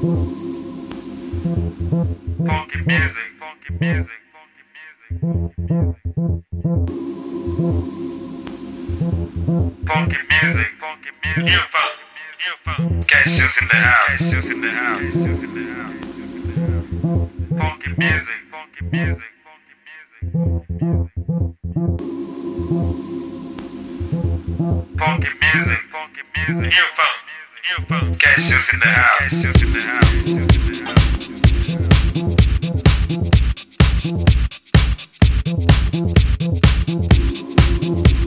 Funky music, funky music, funky music. Funky music, funky music, new funk. Cassius in the house, Cassius in the house, Cassius in the house. Funky music, funky music, funky music. Funky music, funky music. New funk. Cassius in the house. In the house.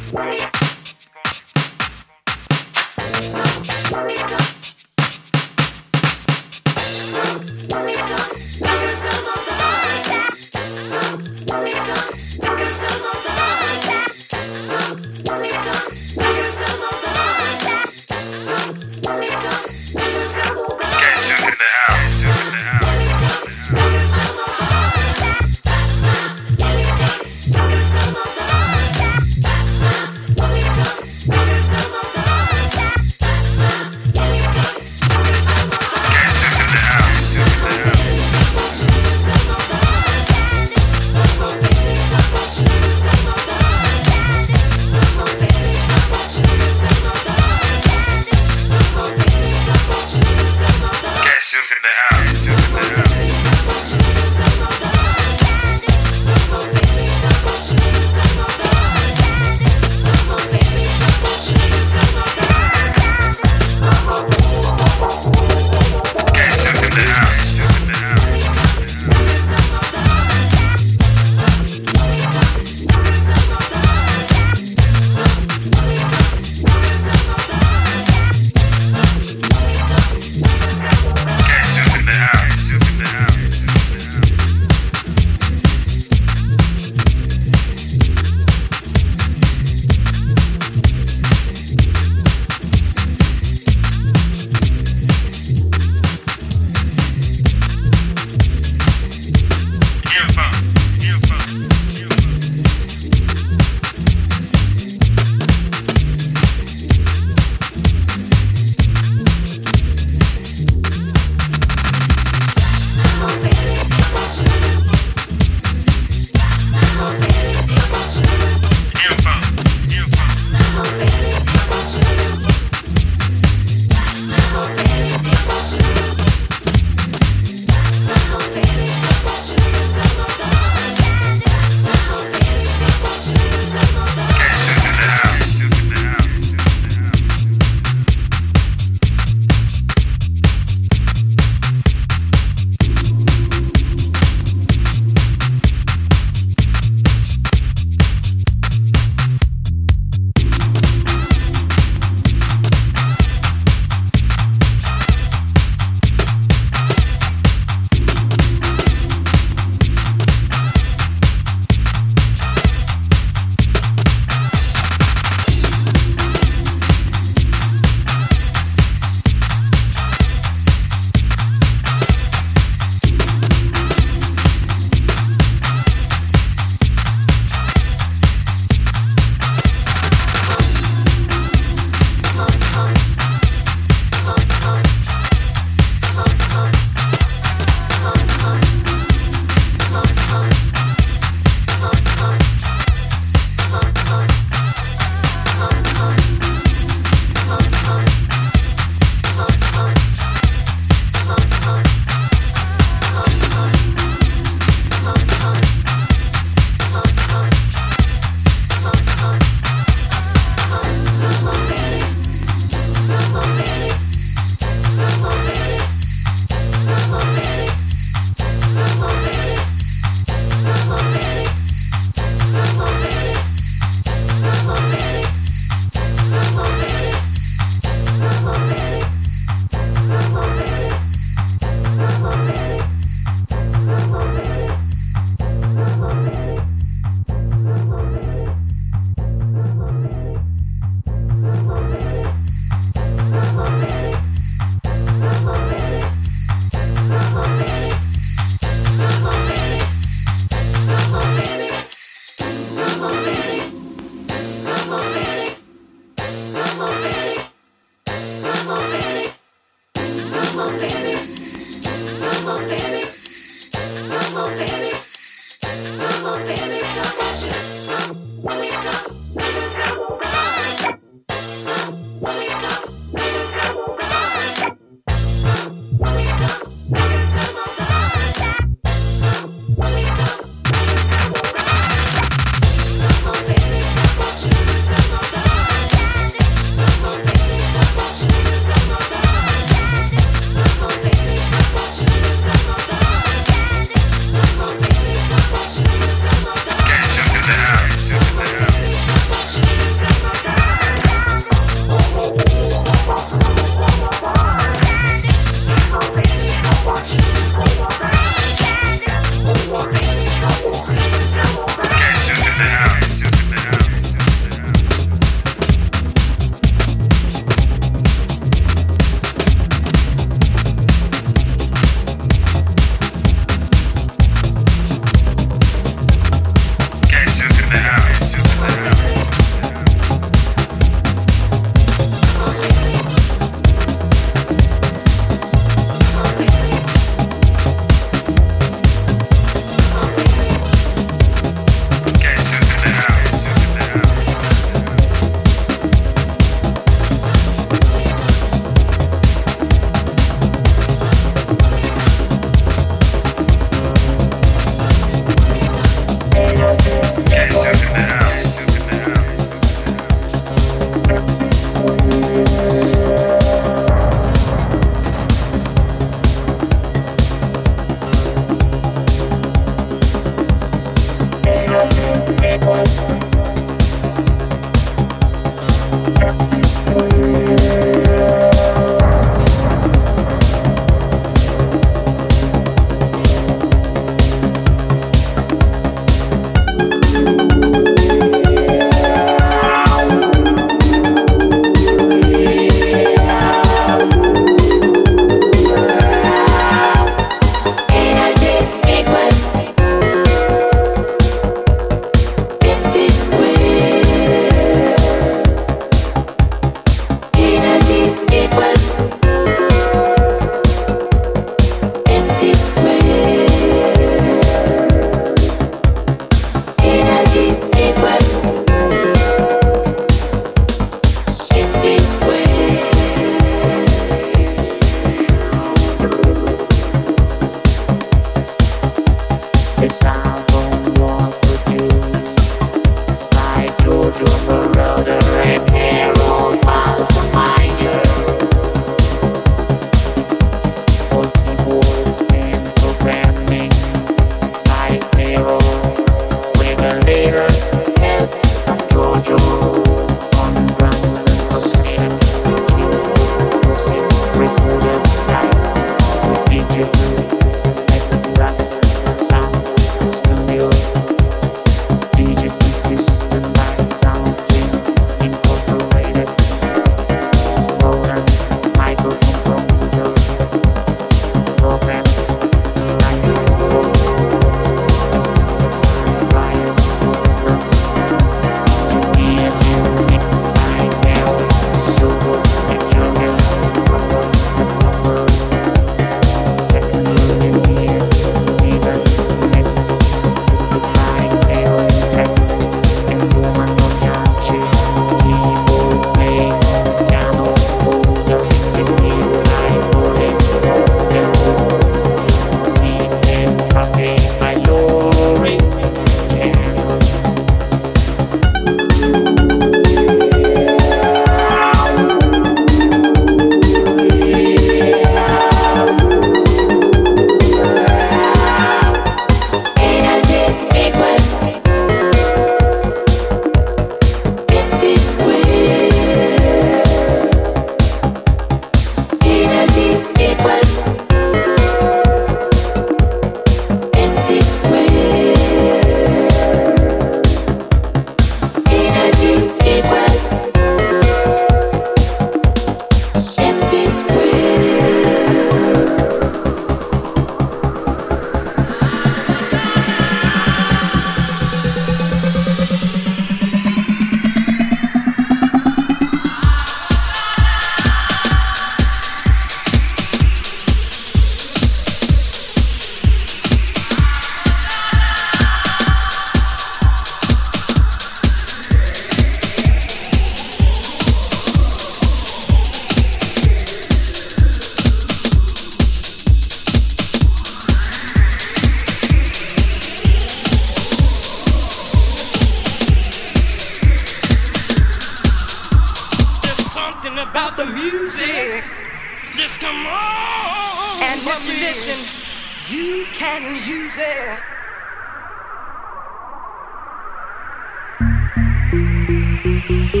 Just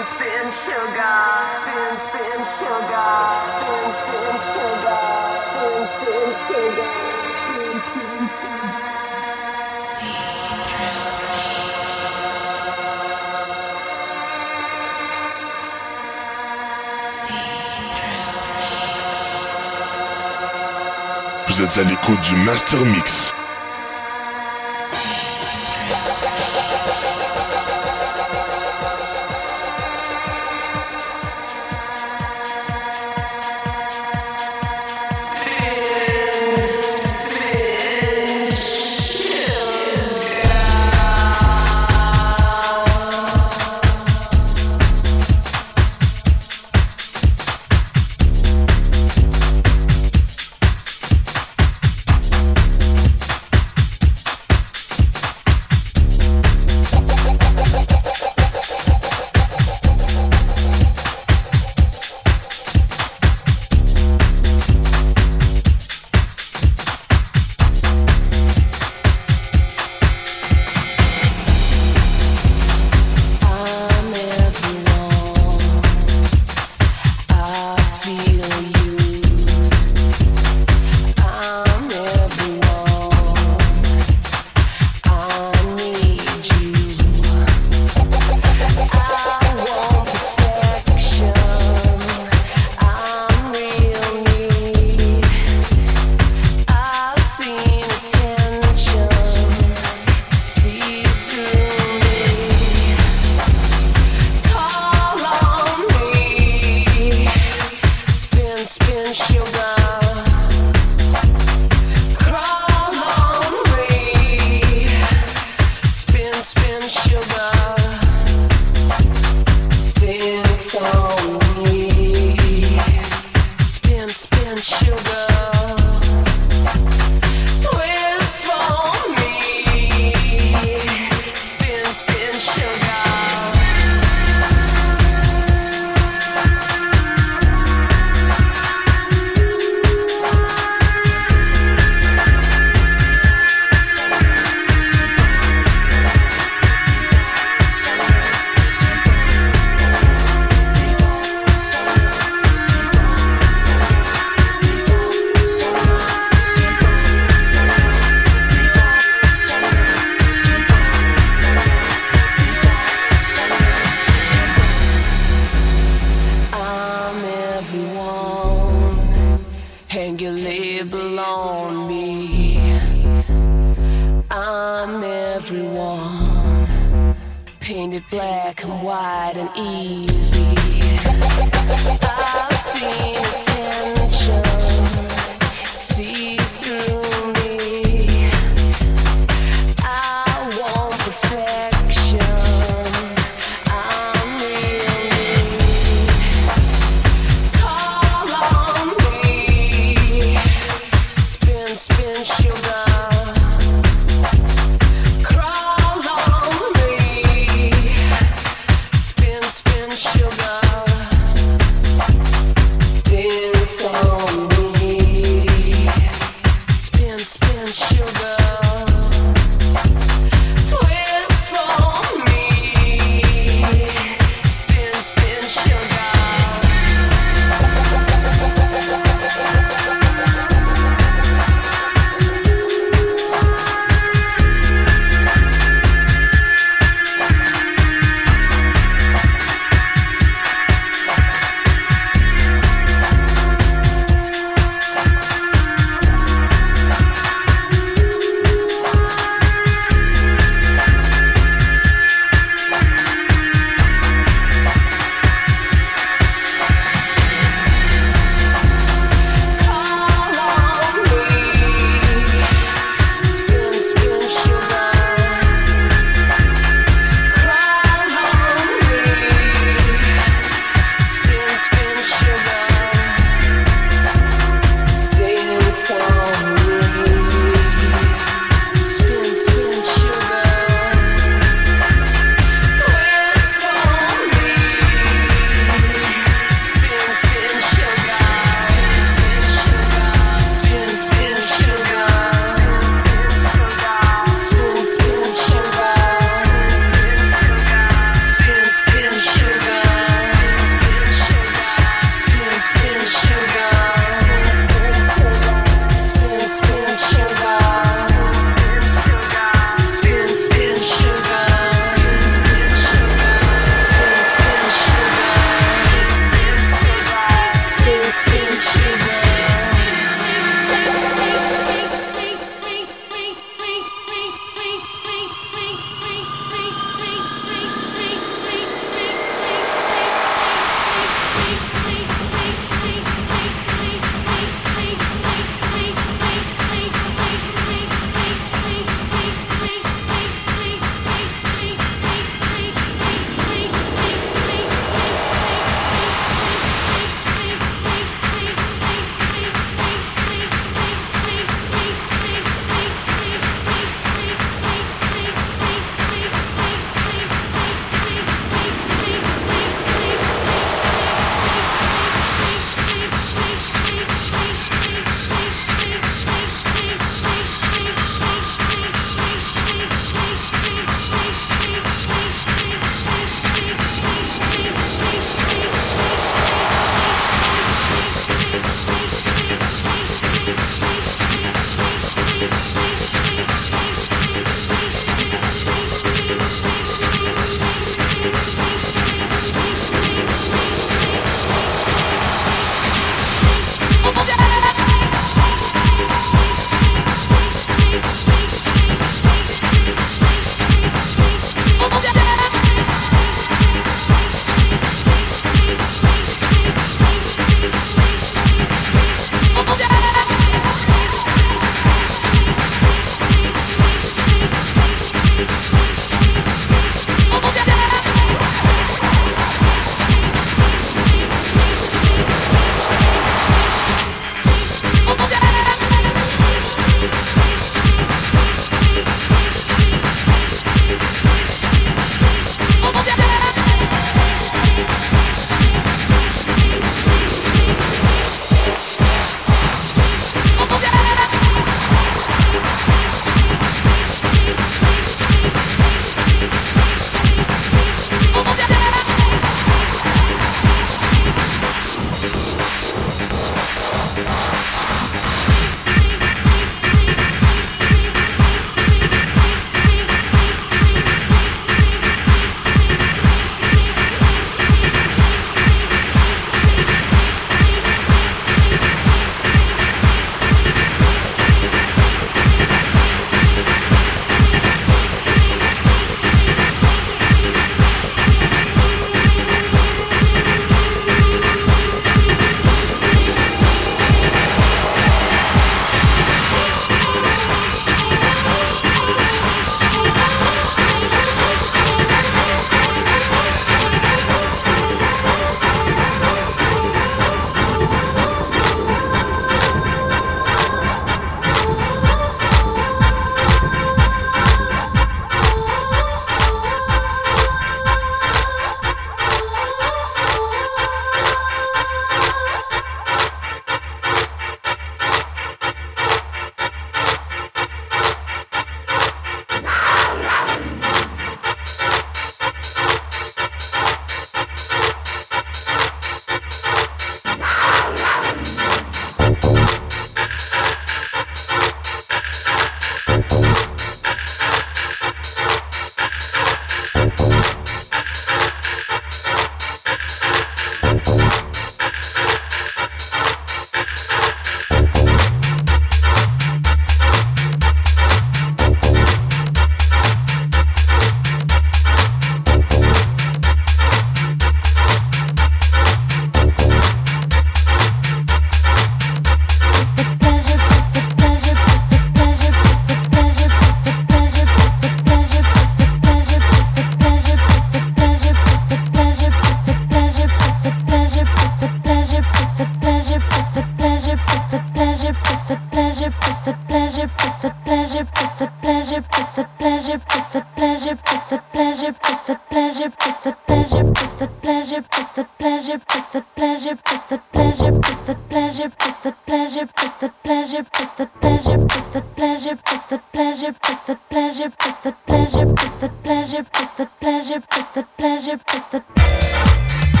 pleasure, it's the pleasure, it's the pleasure, it's the pleasure, it's the pleasure, it's the pleasure, it's the pleasure, it's the pleasure, it's the pleasure, it's the pleasure, it's the pleasure, it's the pleasure, it's the pleasure, it's the pleasure, it's the nothing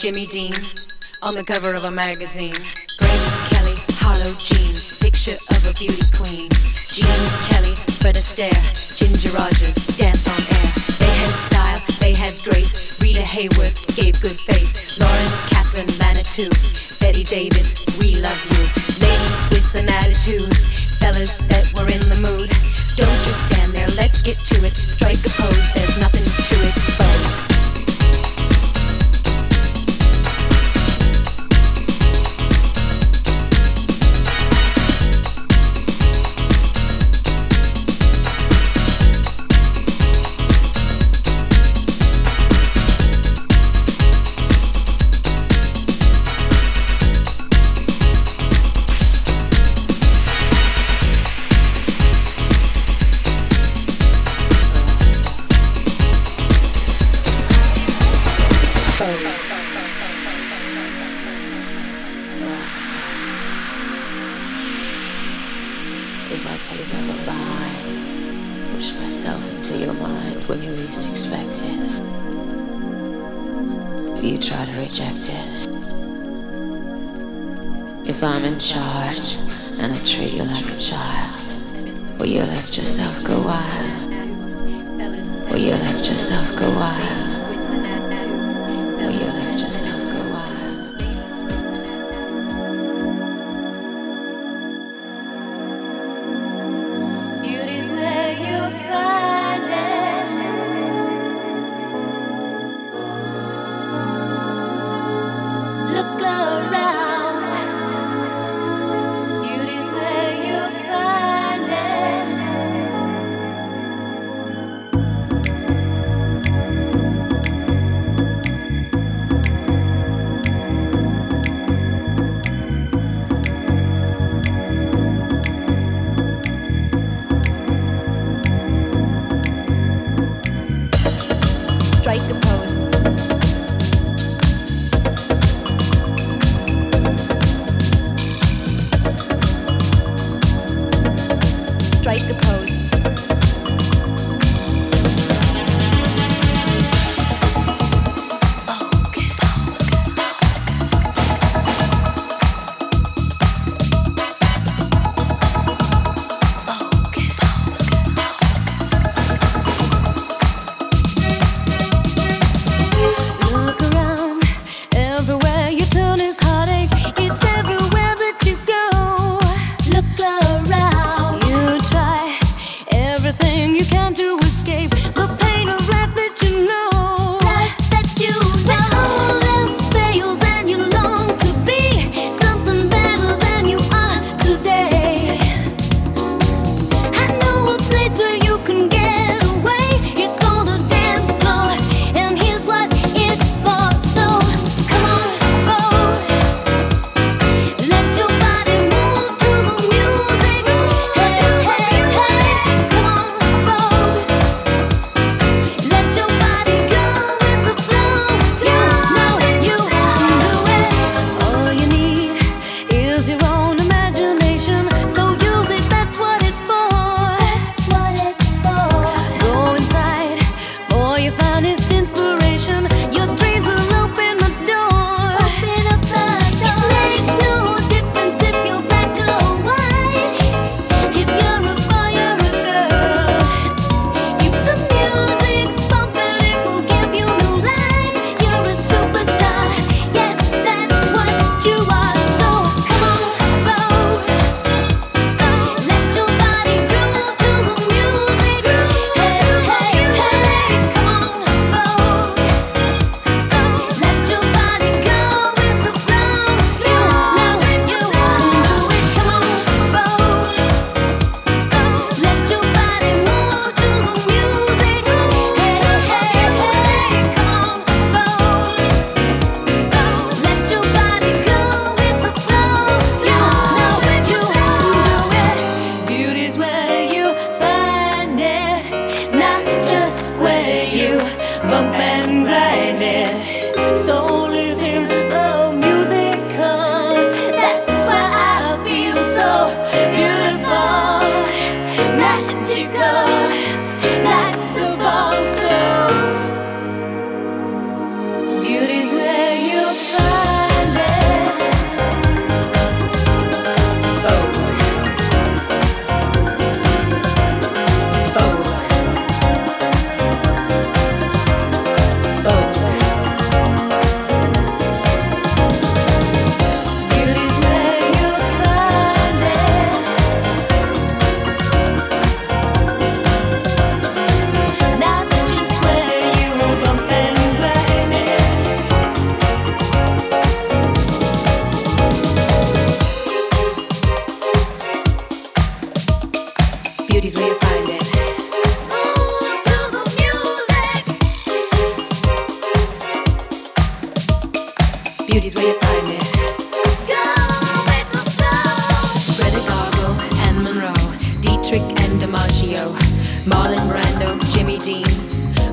Jimmy Dean, on the cover of a magazine. Grace Kelly, Harlow Jean, picture of a beauty queen. Gene Kelly, Fred Astaire, Ginger Rogers, dance on air. They had style, they had grace. Rita Hayworth gave good face. Lauren Katharine Manitou, Bette Davis, we love you. Ladies with an attitude, fellas that were in the mood. Don't just stand there, let's get to it. Strike a pose, there's nothing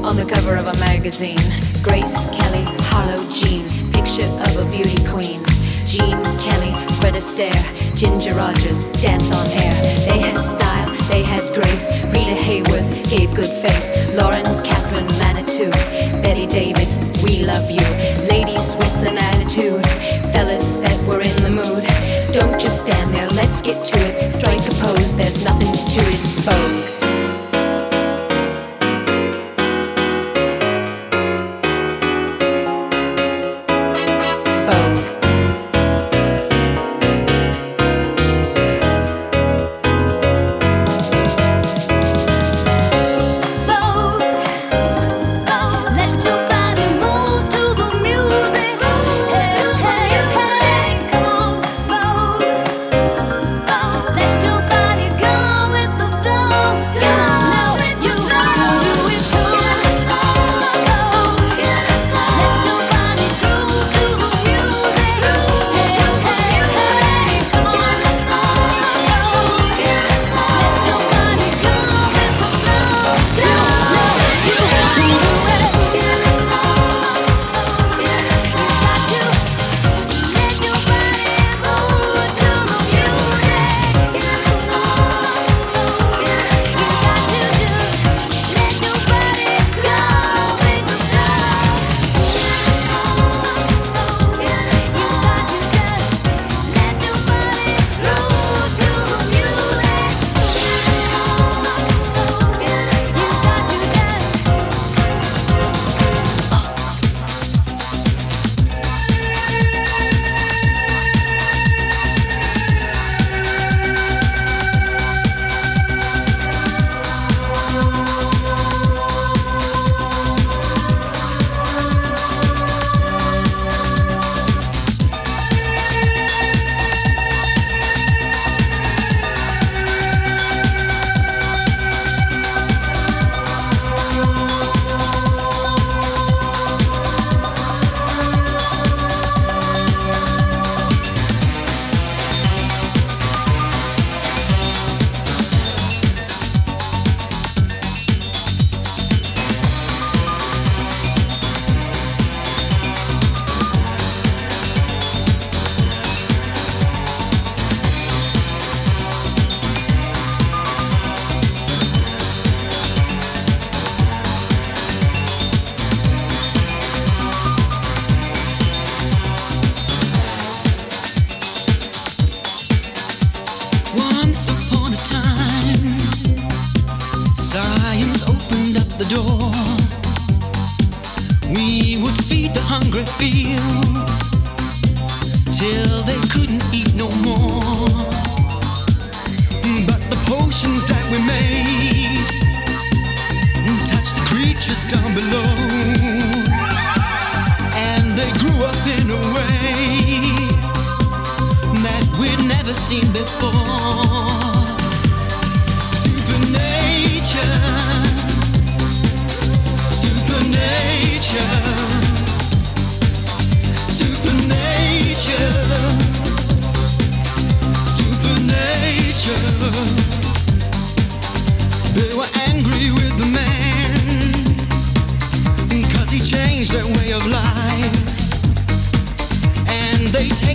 on the cover of a magazine. Grace Kelly, Harlow Jean, picture of a beauty queen. Gene Kelly, Fred Astaire, Ginger Rogers, dance on air. They had style, they had grace. Rita Hayworth gave good face. Lauren Katharine Manitou, Bette Davis, we love you. Ladies with an attitude, fellas that were in the mood. Don't just stand there, let's get to it. Strike a pose, there's nothing to it. Vogue.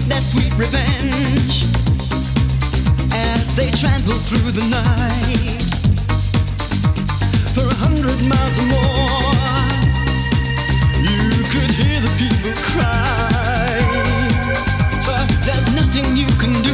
Take that sweet revenge as they trample through the night for a hundred miles or more. You could hear the people cry, but there's nothing you can do.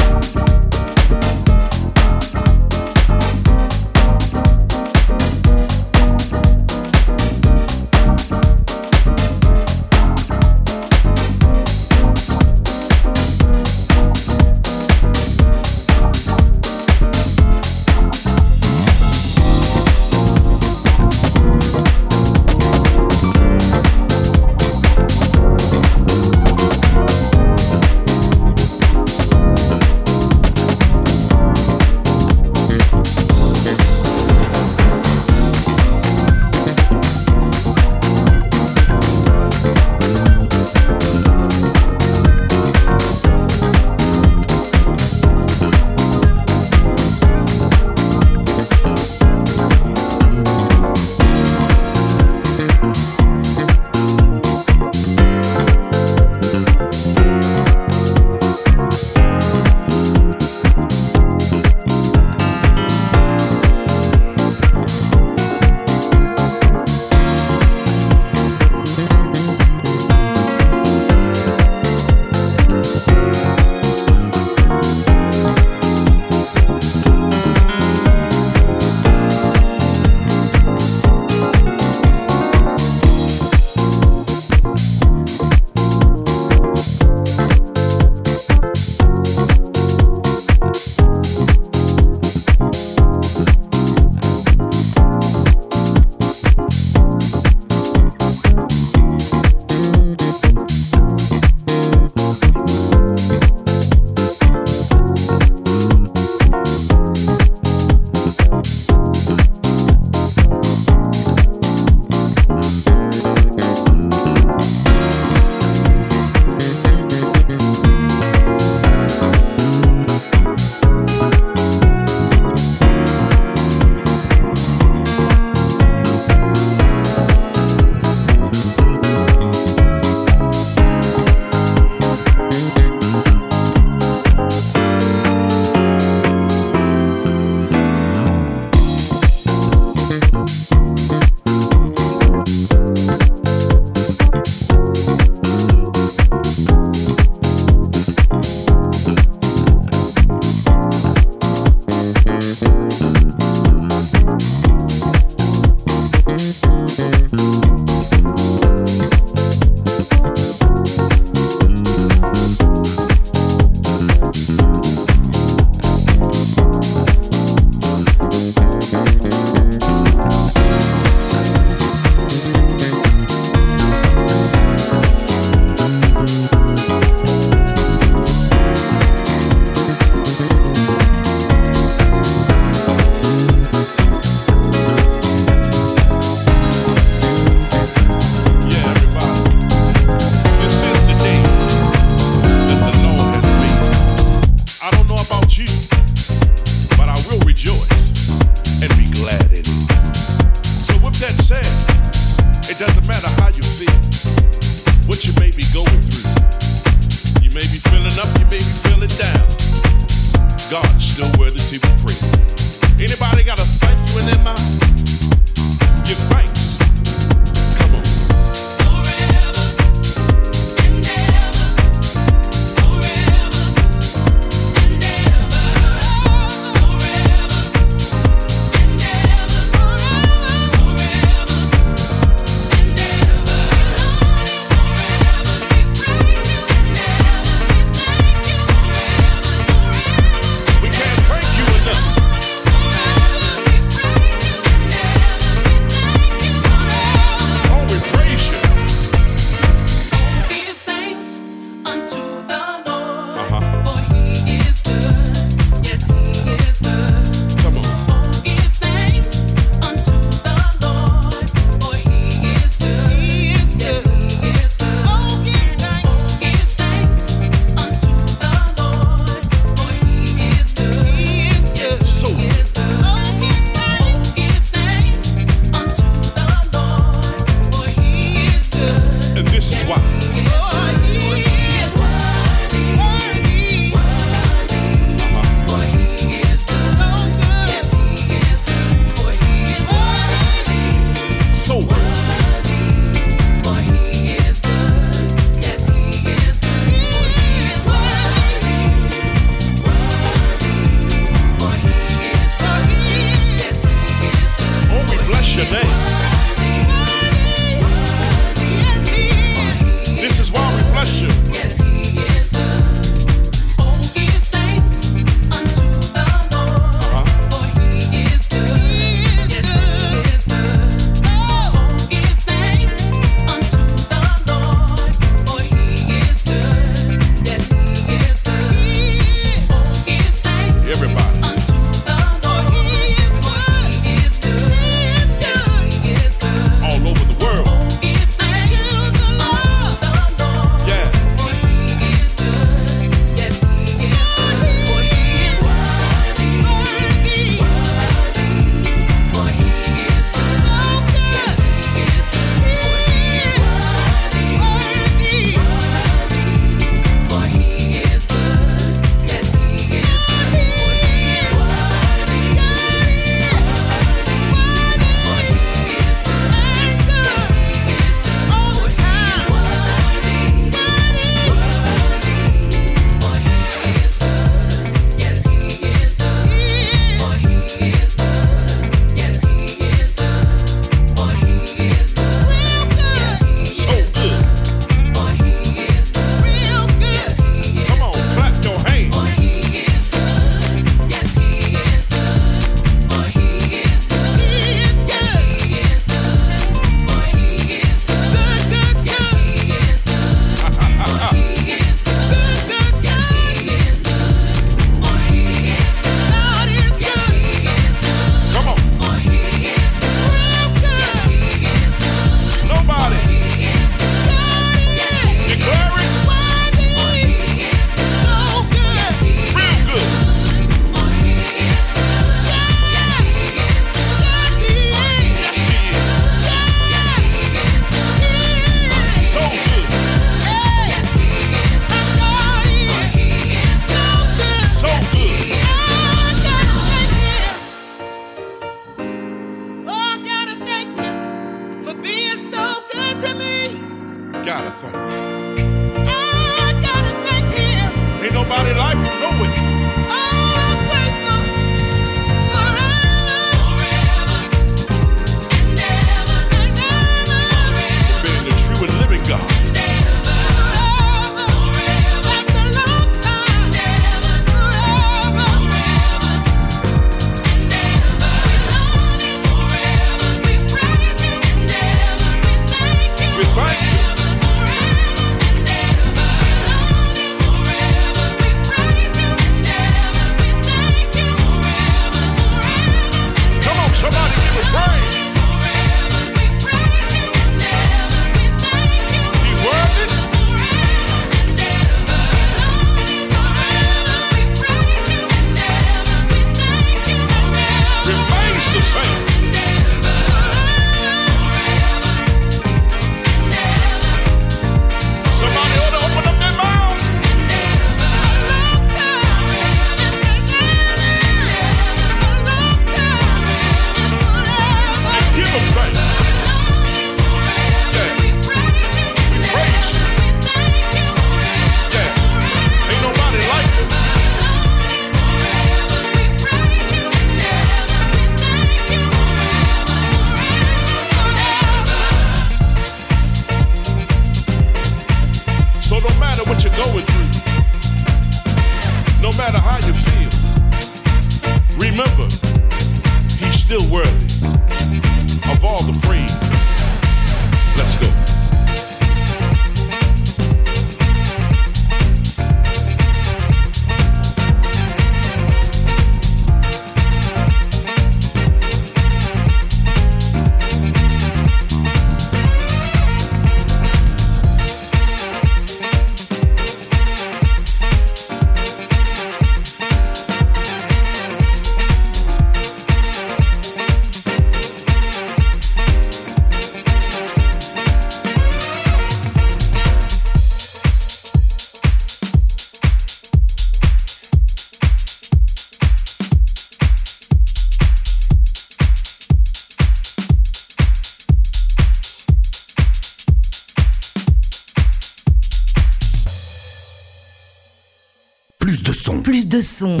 Samsung.